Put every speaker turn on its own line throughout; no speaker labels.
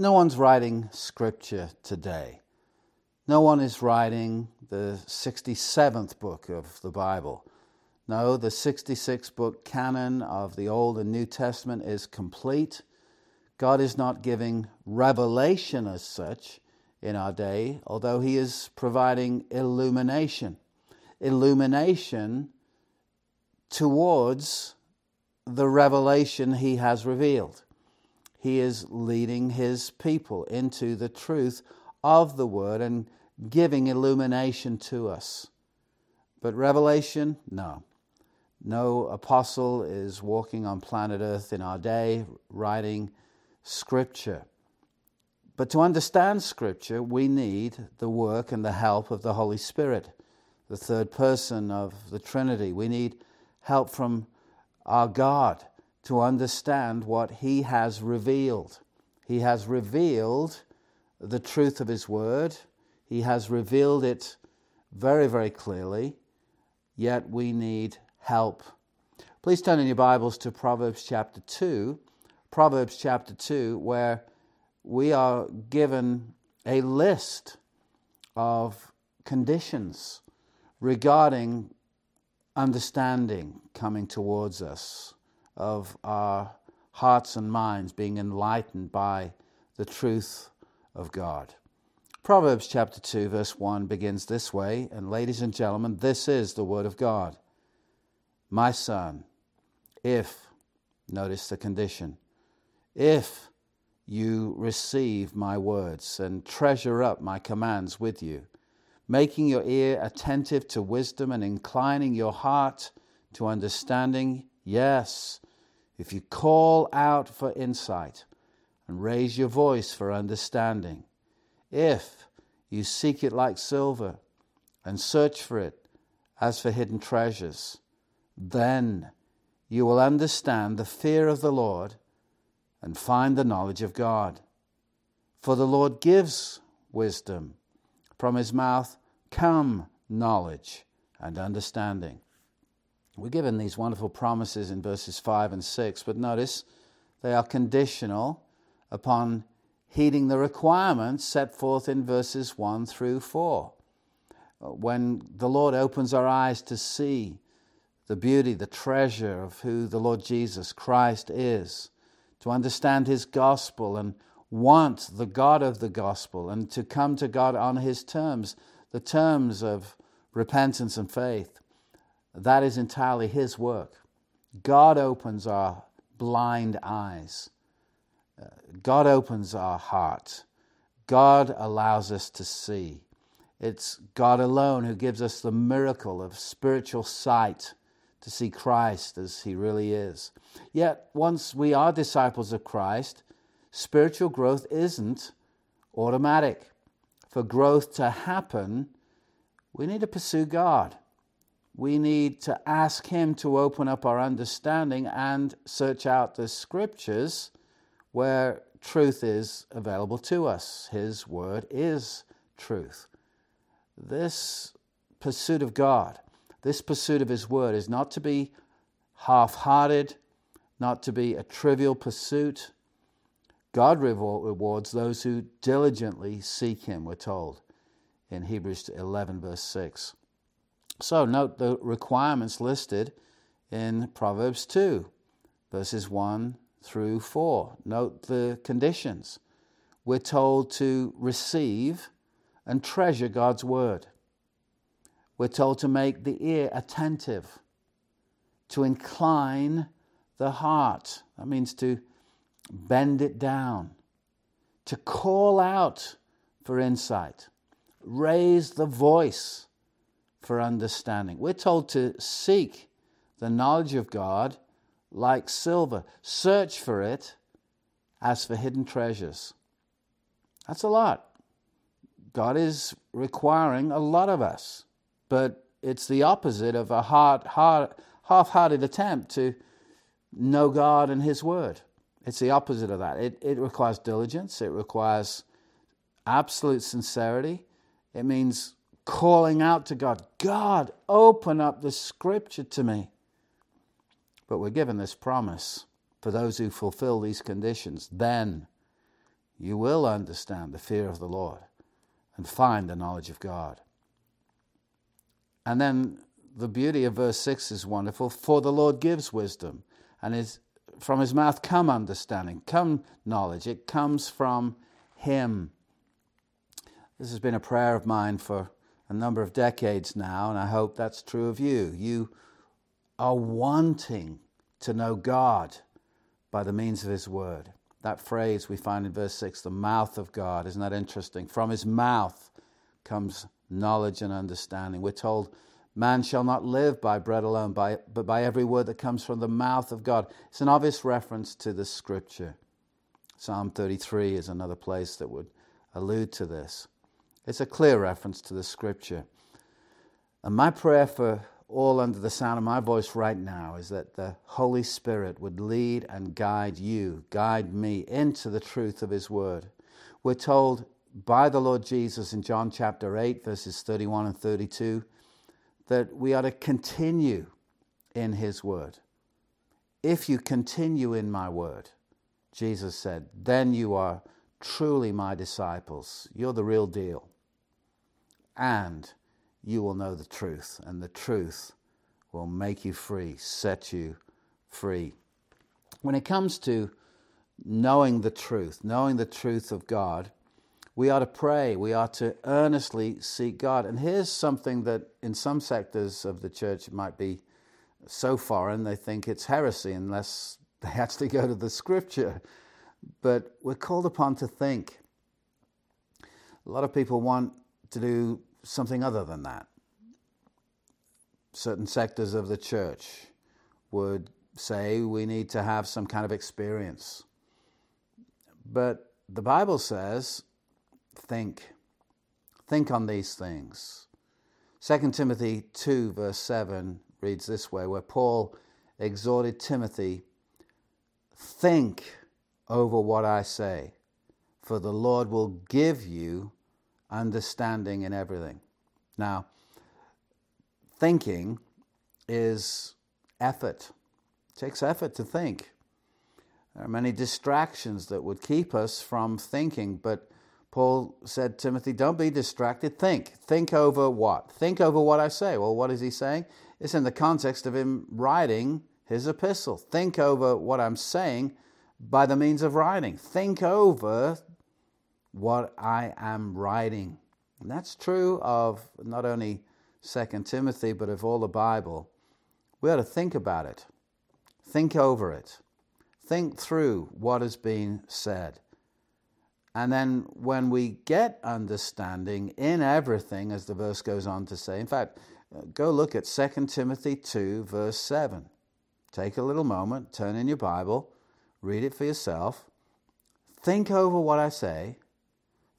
No one's writing scripture today. No one is writing the 67th book of the Bible. No, the 66 book canon of the Old and New Testament is complete. God is not giving revelation as such in our day, although He is providing illumination. Illumination towards the revelation He has revealed. He is leading His people into the truth of the Word and giving illumination to us. But revelation, no. No apostle is walking on planet Earth in our day writing Scripture. But to understand Scripture, we need the work and the help of the Holy Spirit, the third person of the Trinity. We need help from our God to understand what He has revealed. He has revealed the truth of His Word, He has revealed it very, very clearly, yet we need help. Please turn in your Bibles to Proverbs chapter 2. Proverbs chapter 2, where we are given a list of conditions regarding understanding coming towards us, of our hearts and minds being enlightened by the truth of God. Proverbs chapter 2, verse 1 begins this way, and ladies and gentlemen, this is the Word of God. My son, if, notice the condition, if you receive my words and treasure up my commands with you, making your ear attentive to wisdom and inclining your heart to understanding, yes, if you call out for insight and raise your voice for understanding, if you seek it like silver and search for it as for hidden treasures, then you will understand the fear of the Lord and find the knowledge of God. For the Lord gives wisdom. From his mouth come knowledge and understanding. We're given these wonderful promises in verses 5 and 6, but notice they are conditional upon heeding the requirements set forth in verses 1 through 4. When the Lord opens our eyes to see the beauty, the treasure of who the Lord Jesus Christ is, to understand His gospel and want the God of the gospel and to come to God on His terms, the terms of repentance and faith. That is entirely His work. God opens our blind eyes. Uh, God opens our heart. God allows us to see. It's God alone who gives us the miracle of spiritual sight to see Christ as he really is. Yet, once we are disciples of Christ, spiritual growth isn't automatic. For growth to happen, we need to pursue God. We need to ask Him to open up our understanding and search out the scriptures where truth is available to us. His word is truth. This pursuit of God this pursuit of His Word is not to be half hearted, not to be a trivial pursuit. God rewards those who diligently seek Him, we're told in Hebrews 11, verse 6. So, note the requirements listed in Proverbs 2, verses 1 through 4. Note the conditions. We're told to receive and treasure God's Word. We're told to make the ear attentive, to incline the heart. That means to bend it down, to call out for insight, raise the voice for understanding. We're told to seek the knowledge of God like silver, search for it as for hidden treasures. That's a lot. God is requiring a lot of us but it's the opposite of a hard, hard, half-hearted attempt to know God and His Word. It's the opposite of that. It, it requires diligence. It requires absolute sincerity. It means calling out to God, God, open up the Scripture to me. But we're given this promise for those who fulfill these conditions. Then you will understand the fear of the Lord and find the knowledge of God. And then the beauty of verse 6 is wonderful. For the Lord gives wisdom, and his, from his mouth come understanding, come knowledge. It comes from him. This has been a prayer of mine for a number of decades now, and I hope that's true of you. You are wanting to know God by the means of his word. That phrase we find in verse 6, the mouth of God. Isn't that interesting? From his mouth comes knowledge and understanding. We're told Man shall not live by bread alone, by, but by every word that comes from the mouth of God. It's an obvious reference to the scripture. Psalm 33 is another place that would allude to this. It's a clear reference to the scripture. And my prayer for all under the sound of my voice right now is that the Holy Spirit would lead and guide you, guide me into the truth of His Word. We're told by the Lord Jesus in John chapter 8, verses 31 and 32 that we are to continue in His Word. If you continue in my Word, Jesus said, then you are truly my disciples. You're the real deal. And you will know the truth, and the truth will make you free, set you free. When it comes to knowing the truth, knowing the truth of God, we are to pray. We are to earnestly seek God. And here's something that in some sectors of the church might be so foreign they think it's heresy unless they actually go to the scripture. But we're called upon to think. A lot of people want to do something other than that. Certain sectors of the church would say we need to have some kind of experience. But the Bible says think. Think on these things. 2 Timothy 2, verse 7 reads this way, where Paul exhorted Timothy Think over what I say, for the Lord will give you understanding in everything. Now, thinking is effort. It takes effort to think. There are many distractions that would keep us from thinking, but Paul said, Timothy, don't be distracted. Think. Think over what? Think over what I say. Well, what is he saying? It's in the context of him writing his epistle. Think over what I'm saying by the means of writing. Think over what I am writing. And that's true of not only 2 Timothy, but of all the Bible. We ought to think about it, think over it, think through what has been said. And then when we get understanding in everything, as the verse goes on to say, in fact, go look at 2 Timothy 2, verse 7. Take a little moment, turn in your Bible, read it for yourself. Think over what I say,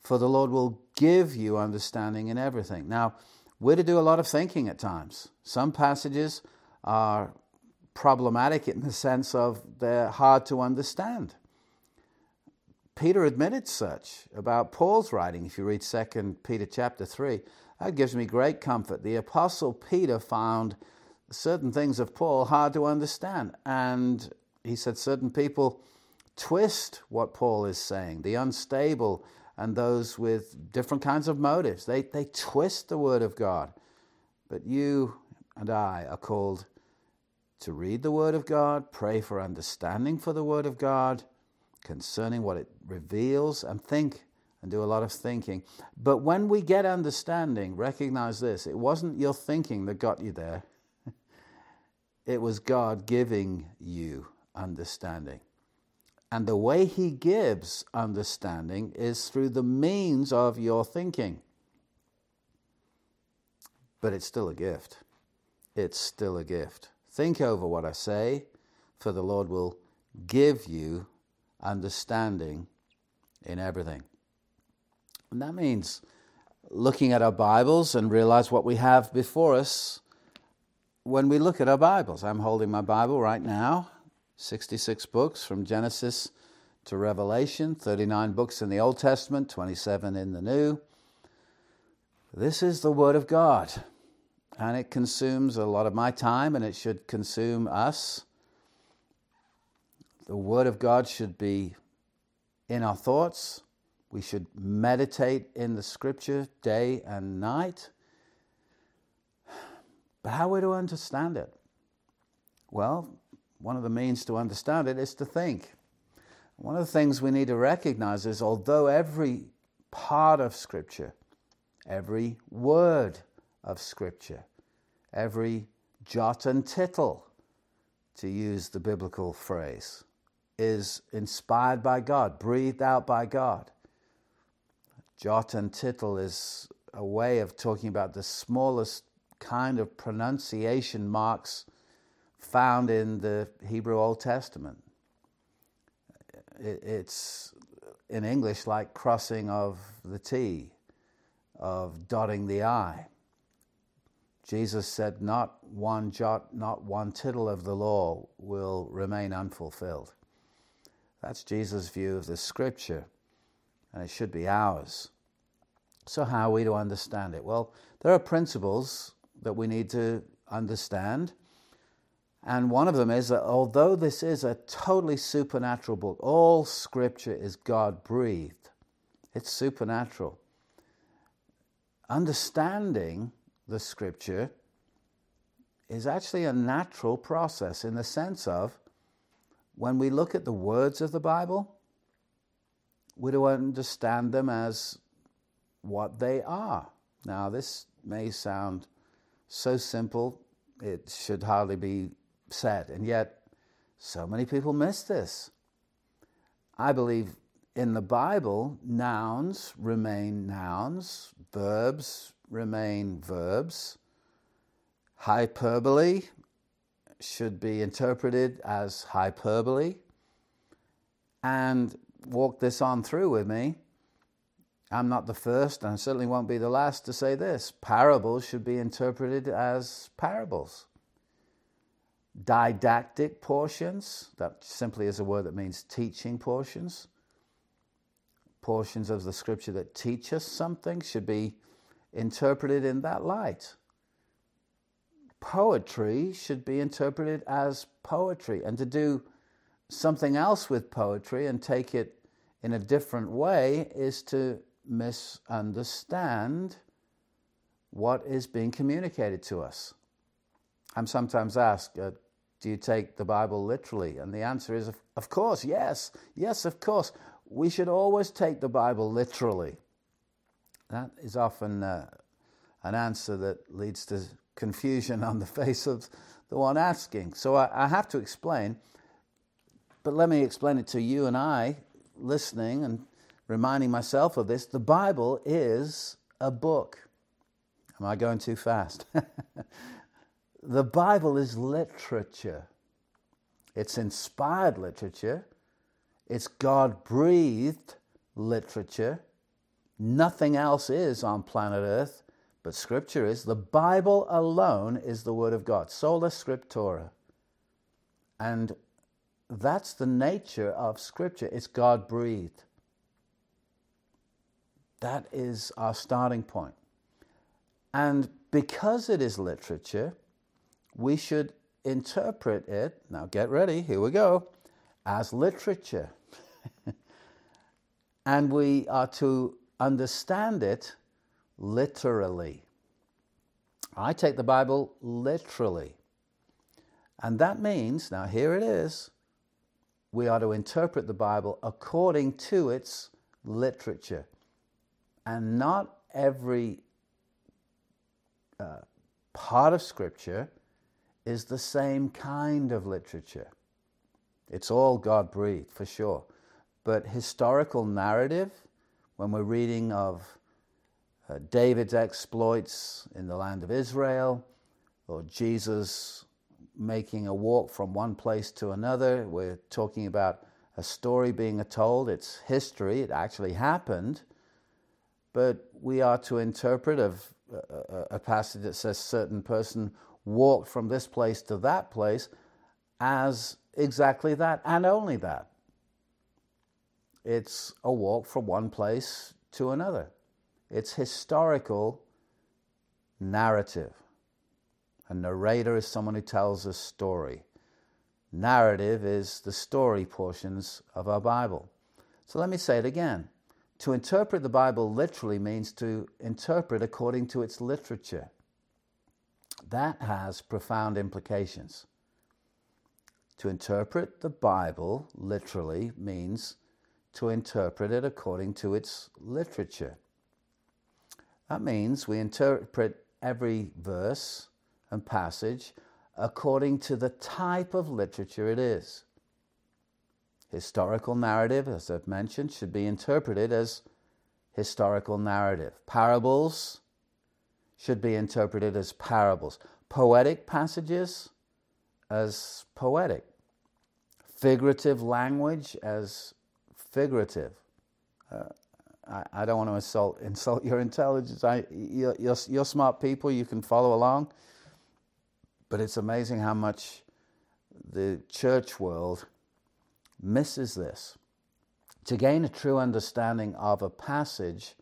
for the Lord will give you understanding in everything. Now, we're to do a lot of thinking at times. Some passages are problematic in the sense of they're hard to understand. Peter admitted such about Paul's writing. If you read 2 Peter chapter 3, that gives me great comfort. The Apostle Peter found certain things of Paul hard to understand. And he said certain people twist what Paul is saying, the unstable and those with different kinds of motives. They, they twist the Word of God. But you and I are called to read the Word of God, pray for understanding for the Word of God, concerning what it reveals and think and do a lot of thinking. But when we get understanding, recognize this it wasn't your thinking that got you there, it was God giving you understanding. And the way He gives understanding is through the means of your thinking. But it's still a gift. It's still a gift. Think over what I say, for the Lord will give you understanding in everything. And that means looking at our Bibles and realize what we have before us when we look at our Bibles. I'm holding my Bible right now, 66 books from Genesis to Revelation, 39 books in the Old Testament, 27 in the New. This is the Word of God, and it consumes a lot of my time, and it should consume us. The Word of God should be in our thoughts, We should meditate in the scripture day and night. But how are we to understand it? Well, one of the means to understand it is to think. One of the things we need to recognize is although every part of Scripture, every word of Scripture, every jot and tittle, to use the biblical phrase, is inspired by God, breathed out by God. Jot and tittle is a way of talking about the smallest kind of pronunciation marks found in the Hebrew Old Testament. It's in English like crossing of the T, of dotting the I. Jesus said, Not one jot, not one tittle of the law will remain unfulfilled. That's Jesus' view of the scripture, and it should be ours. So, how are we to understand it? Well, there are principles that we need to understand. And one of them is that although this is a totally supernatural book, all scripture is God breathed, it's supernatural. Understanding the scripture is actually a natural process in the sense of when we look at the words of the Bible, we do understand them as what they are. Now, this may sound so simple, it should hardly be said. And yet, so many people miss this. I believe in the Bible, nouns remain nouns, verbs remain verbs. Hyperbole should be interpreted as hyperbole. And walk this on through with me. I'm not the first, and I certainly won't be the last to say this. Parables should be interpreted as parables. Didactic portions, that simply is a word that means teaching portions. Portions of the scripture that teach us something should be interpreted in that light. Poetry should be interpreted as poetry, and to do something else with poetry and take it in a different way is to misunderstand what is being communicated to us. I'm sometimes asked, uh, Do you take the Bible literally? And the answer is, Of course, yes, yes, of course. We should always take the Bible literally. That is often uh, an answer that leads to confusion on the face of the one asking. So I, I have to explain, but let me explain it to you and I listening and reminding myself of this, the Bible is a book. Am I going too fast? the Bible is literature. It's inspired literature. It's God breathed literature. Nothing else is on planet Earth, but Scripture is. The Bible alone is the Word of God, sola scriptura. And that's the nature of Scripture. It's God breathed. That is our starting point. And because it is literature, we should interpret it, now get ready, here we go, as literature. and we are to understand it literally. I take the Bible literally. And that means, now here it is, we are to interpret the Bible according to its literature. And not every uh, part of Scripture is the same kind of literature. It's all God breathed, for sure. But historical narrative, when we're reading of uh, David's exploits in the land of Israel, or Jesus making a walk from one place to another, we're talking about a story being told. It's history, it actually happened but we are to interpret of a, a passage that says certain person walked from this place to that place as exactly that and only that. It's a walk from one place to another. It's historical narrative. A narrator is someone who tells a story. Narrative is the story portions of our Bible. So let me say it again to interpret the Bible literally means to interpret according to its literature. That has profound implications. To interpret the Bible literally means to interpret it according to its literature. That means we interpret every verse and passage according to the type of literature it is. Historical narrative, as I've mentioned, should be interpreted as historical narrative. Parables should be interpreted as parables. Poetic passages as poetic. Figurative language as figurative. Uh, I, I, don't want to insult, insult your intelligence. I, you're, you're, you're smart people, you can follow along. But it's amazing how much the church world misses this. To gain a true understanding of a passage,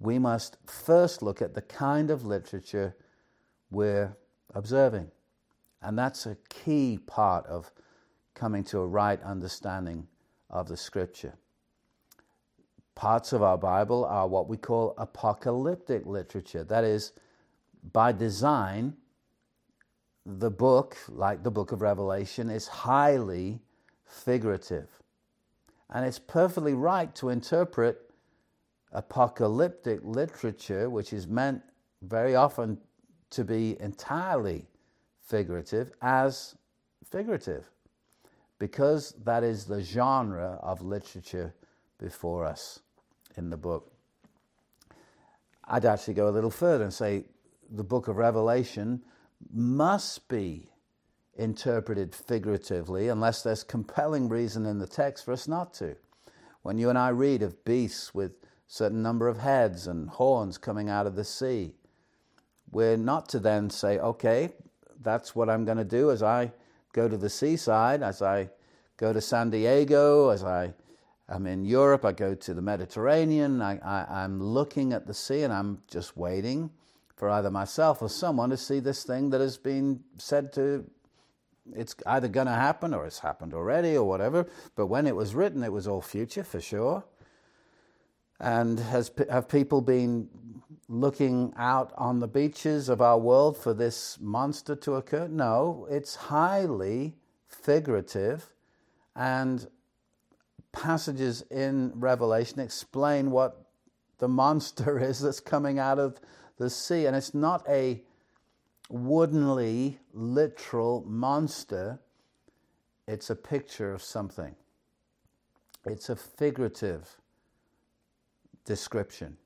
we must first look at the kind of literature we're observing. And that's a key part of coming to a right understanding of the scripture. Parts of our Bible are what we call apocalyptic literature. That is, by design, the book, like the book of Revelation, is highly figurative. And it's perfectly right to interpret apocalyptic literature, which is meant very often to be entirely figurative, as figurative, because that is the genre of literature before us in the book. I'd actually go a little further and say the book of Revelation must be interpreted figuratively unless there's compelling reason in the text for us not to. When you and I read of beasts with certain number of heads and horns coming out of the sea, we're not to then say, okay, that's what I'm going to do as I go to the seaside, as I go to San Diego, as I am in Europe, I go to the Mediterranean, I, I, I'm looking at the sea and I'm just waiting for either myself or someone to see this thing that has been said to it's either going to happen or it's happened already or whatever. But when it was written, it was all future for sure. And has have people been looking out on the beaches of our world for this monster to occur? No, it's highly figurative, and passages in Revelation explain what the monster is that's coming out of the sea. And it's not a woodenly literal monster, it's a picture of something. It's a figurative description.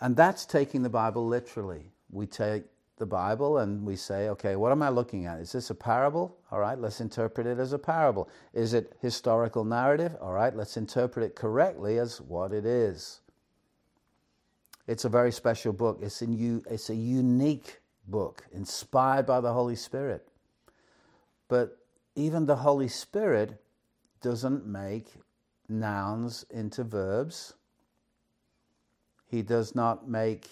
And that's taking the Bible literally. We take the Bible and we say, okay, what am I looking at? Is this a parable? All right, let's interpret it as a parable. Is it historical narrative? All right, let's interpret it correctly as what it is. It's a very special book. It's, in, it's a unique book, inspired by the Holy Spirit. But even the Holy Spirit doesn't make nouns into verbs. He does not make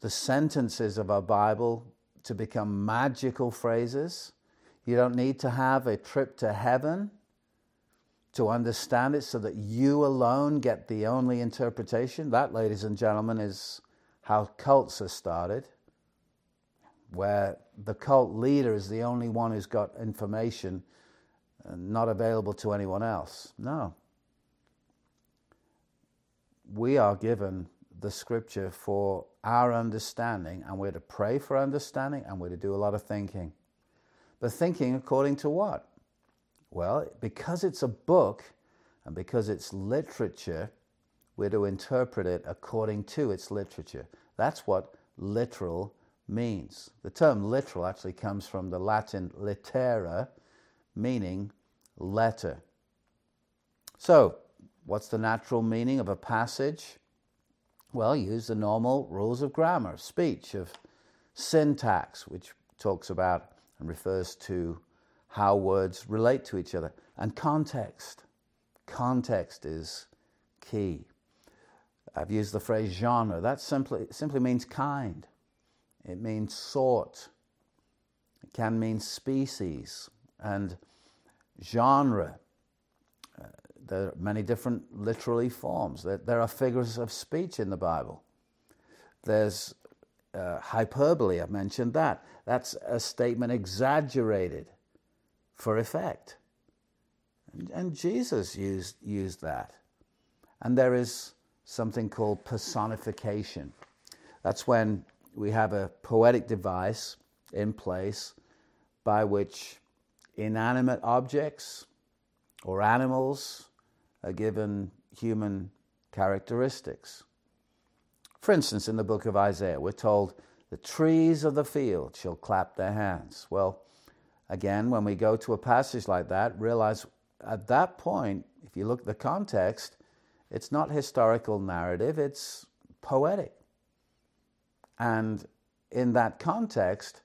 the sentences of our Bible to become magical phrases. You don't need to have a trip to heaven to understand it so that you alone get the only interpretation. That, ladies and gentlemen, is how cults are started, where the cult leader is the only one who's got information not available to anyone else. No. We are given the scripture for our understanding, and we're to pray for understanding, and we're to do a lot of thinking. But thinking according to what? Well, because it's a book and because it's literature, we're to interpret it according to its literature. That's what literal means. The term literal actually comes from the Latin litera, meaning letter. So, what's the natural meaning of a passage? Well, use the normal rules of grammar, speech, of syntax, which talks about and refers to how words relate to each other, and context. Context is key. I've used the phrase genre. That simply, simply means kind, it means sort, it can mean species. And genre there are many different literary forms. There, there are figures of speech in the Bible. There's uh, hyperbole, I've mentioned that. That's a statement exaggerated for effect. And, and Jesus used, used that. And there is something called personification. That's when we have a poetic device in place by which inanimate objects or animals given human characteristics. For instance, in the book of Isaiah, we're told, The trees of the field shall clap their hands. Well, again, when we go to a passage like that, realize at that point, if you look at the context, it's not historical narrative, it's poetic. And in that context,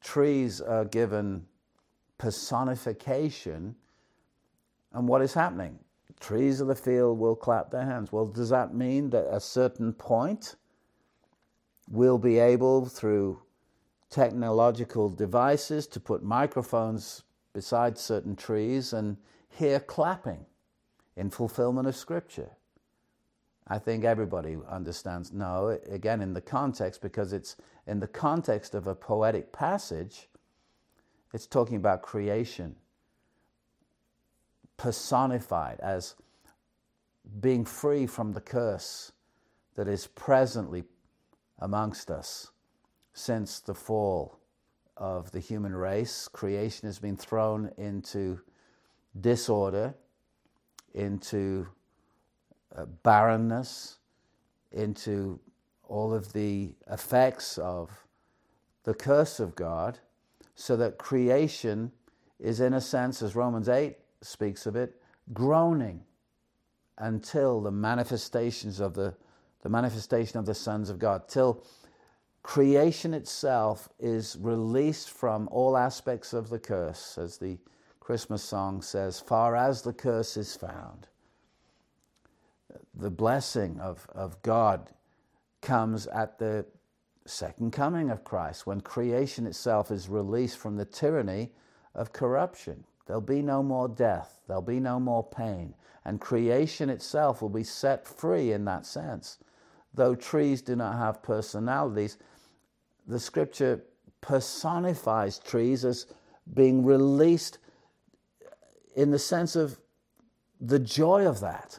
trees are given personification. And what is happening? Trees of the field will clap their hands. Well, does that mean that at a certain point we'll be able, through technological devices, to put microphones beside certain trees and hear clapping in fulfillment of Scripture? I think everybody understands. No, again, in the context, because it's in the context of a poetic passage, it's talking about creation personified as being free from the curse that is presently amongst us since the fall of the human race. Creation has been thrown into disorder, into uh, barrenness, into all of the effects of the curse of God, so that creation is, in a sense, as Romans 8 speaks of it, groaning until the manifestations of the, the manifestation of the sons of God, till creation itself is released from all aspects of the curse, as the Christmas song says, far as the curse is found. The blessing of, of God comes at the second coming of Christ, when creation itself is released from the tyranny of corruption. There'll be no more death, there'll be no more pain, and creation itself will be set free in that sense. Though trees do not have personalities, the scripture personifies trees as being released in the sense of the joy of that,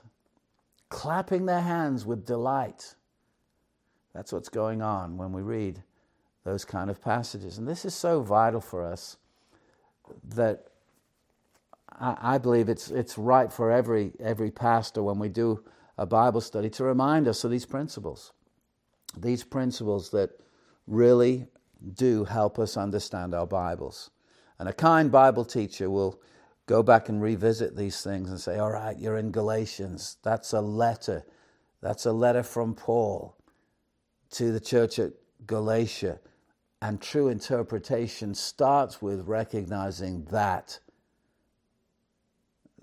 clapping their hands with delight. That's what's going on when we read those kind of passages. And this is so vital for us that I, believe it's, it's right for every, every pastor when we do a Bible study to remind us of these principles. These principles that really do help us understand our Bibles. And a kind Bible teacher will go back and revisit these things and say, All right, you're in Galatians. That's a letter. That's a letter from Paul to the church at Galatia. And true interpretation starts with recognizing that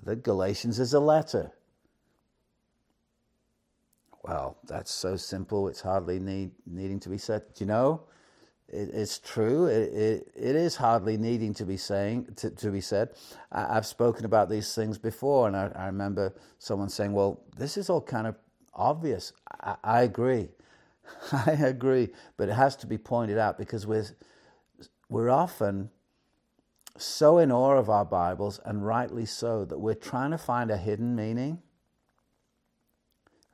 the Galatians is a letter. Well, that's so simple, it's hardly need, needing to be said. Do you know? It, it's true. It, it, it is hardly needing to be saying to, to be said. I, have spoken about these things before, and I, I, remember someone saying, "Well, this is all kind of obvious." I, I agree. I agree, but it has to be pointed out because we're we're often so in awe of our Bibles, and rightly so, that we're trying to find a hidden meaning.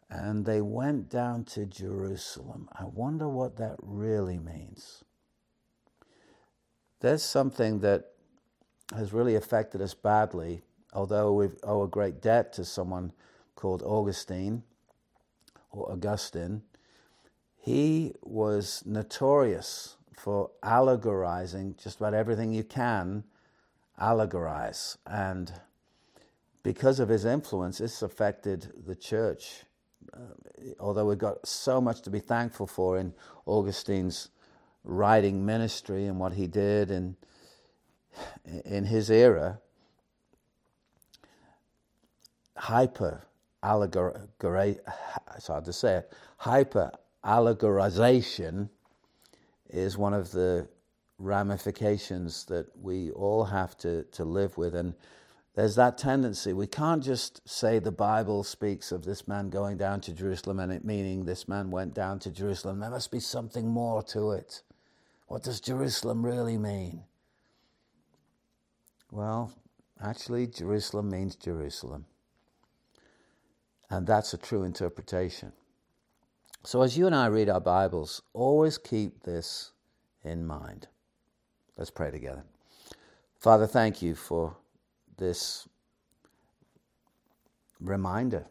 And they went down to Jerusalem. I wonder what that really means. There's something that has really affected us badly, although we owe a great debt to someone called Augustine or Augustine. He was notorious for allegorizing just about everything you can allegorize. And because of his influence, this affected the church. Uh, although we've got so much to be thankful for in Augustine's writing ministry and what he did in, in his era, hyper it's hard to say it, hyper allegorization is one of the ramifications that we all have to, to live with. And there's that tendency. We can't just say the Bible speaks of this man going down to Jerusalem and it meaning this man went down to Jerusalem. There must be something more to it. What does Jerusalem really mean? Well, actually, Jerusalem means Jerusalem. And that's a true interpretation. So, as you and I read our Bibles, always keep this in mind. Let's pray together. Father, thank you for this reminder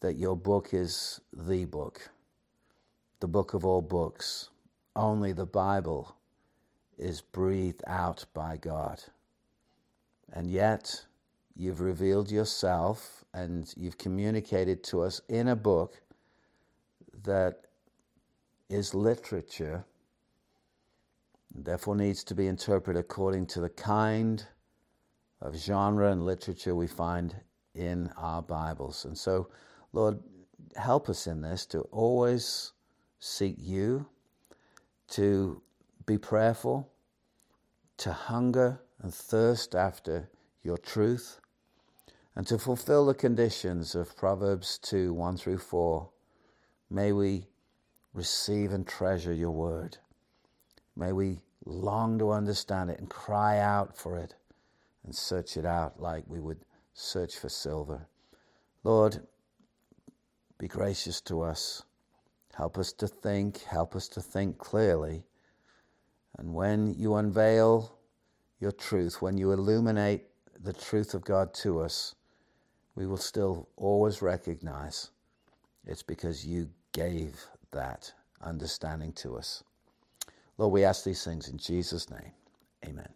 that your book is the book, the book of all books. Only the Bible is breathed out by God. And yet, you've revealed yourself and you've communicated to us in a book that is literature, therefore needs to be interpreted according to the kind of genre and literature we find in our Bibles. And so, Lord, help us in this to always seek you, to be prayerful, to hunger and thirst after your truth, and to fulfill the conditions of Proverbs 2 1 through 4. May we receive and treasure your word. May we long to understand it and cry out for it and search it out like we would search for silver. Lord, be gracious to us. Help us to think, help us to think clearly. And when you unveil your truth, when you illuminate the truth of God to us, we will still always recognize it's because you gave that understanding to us. Lord, we ask these things in Jesus' name. Amen.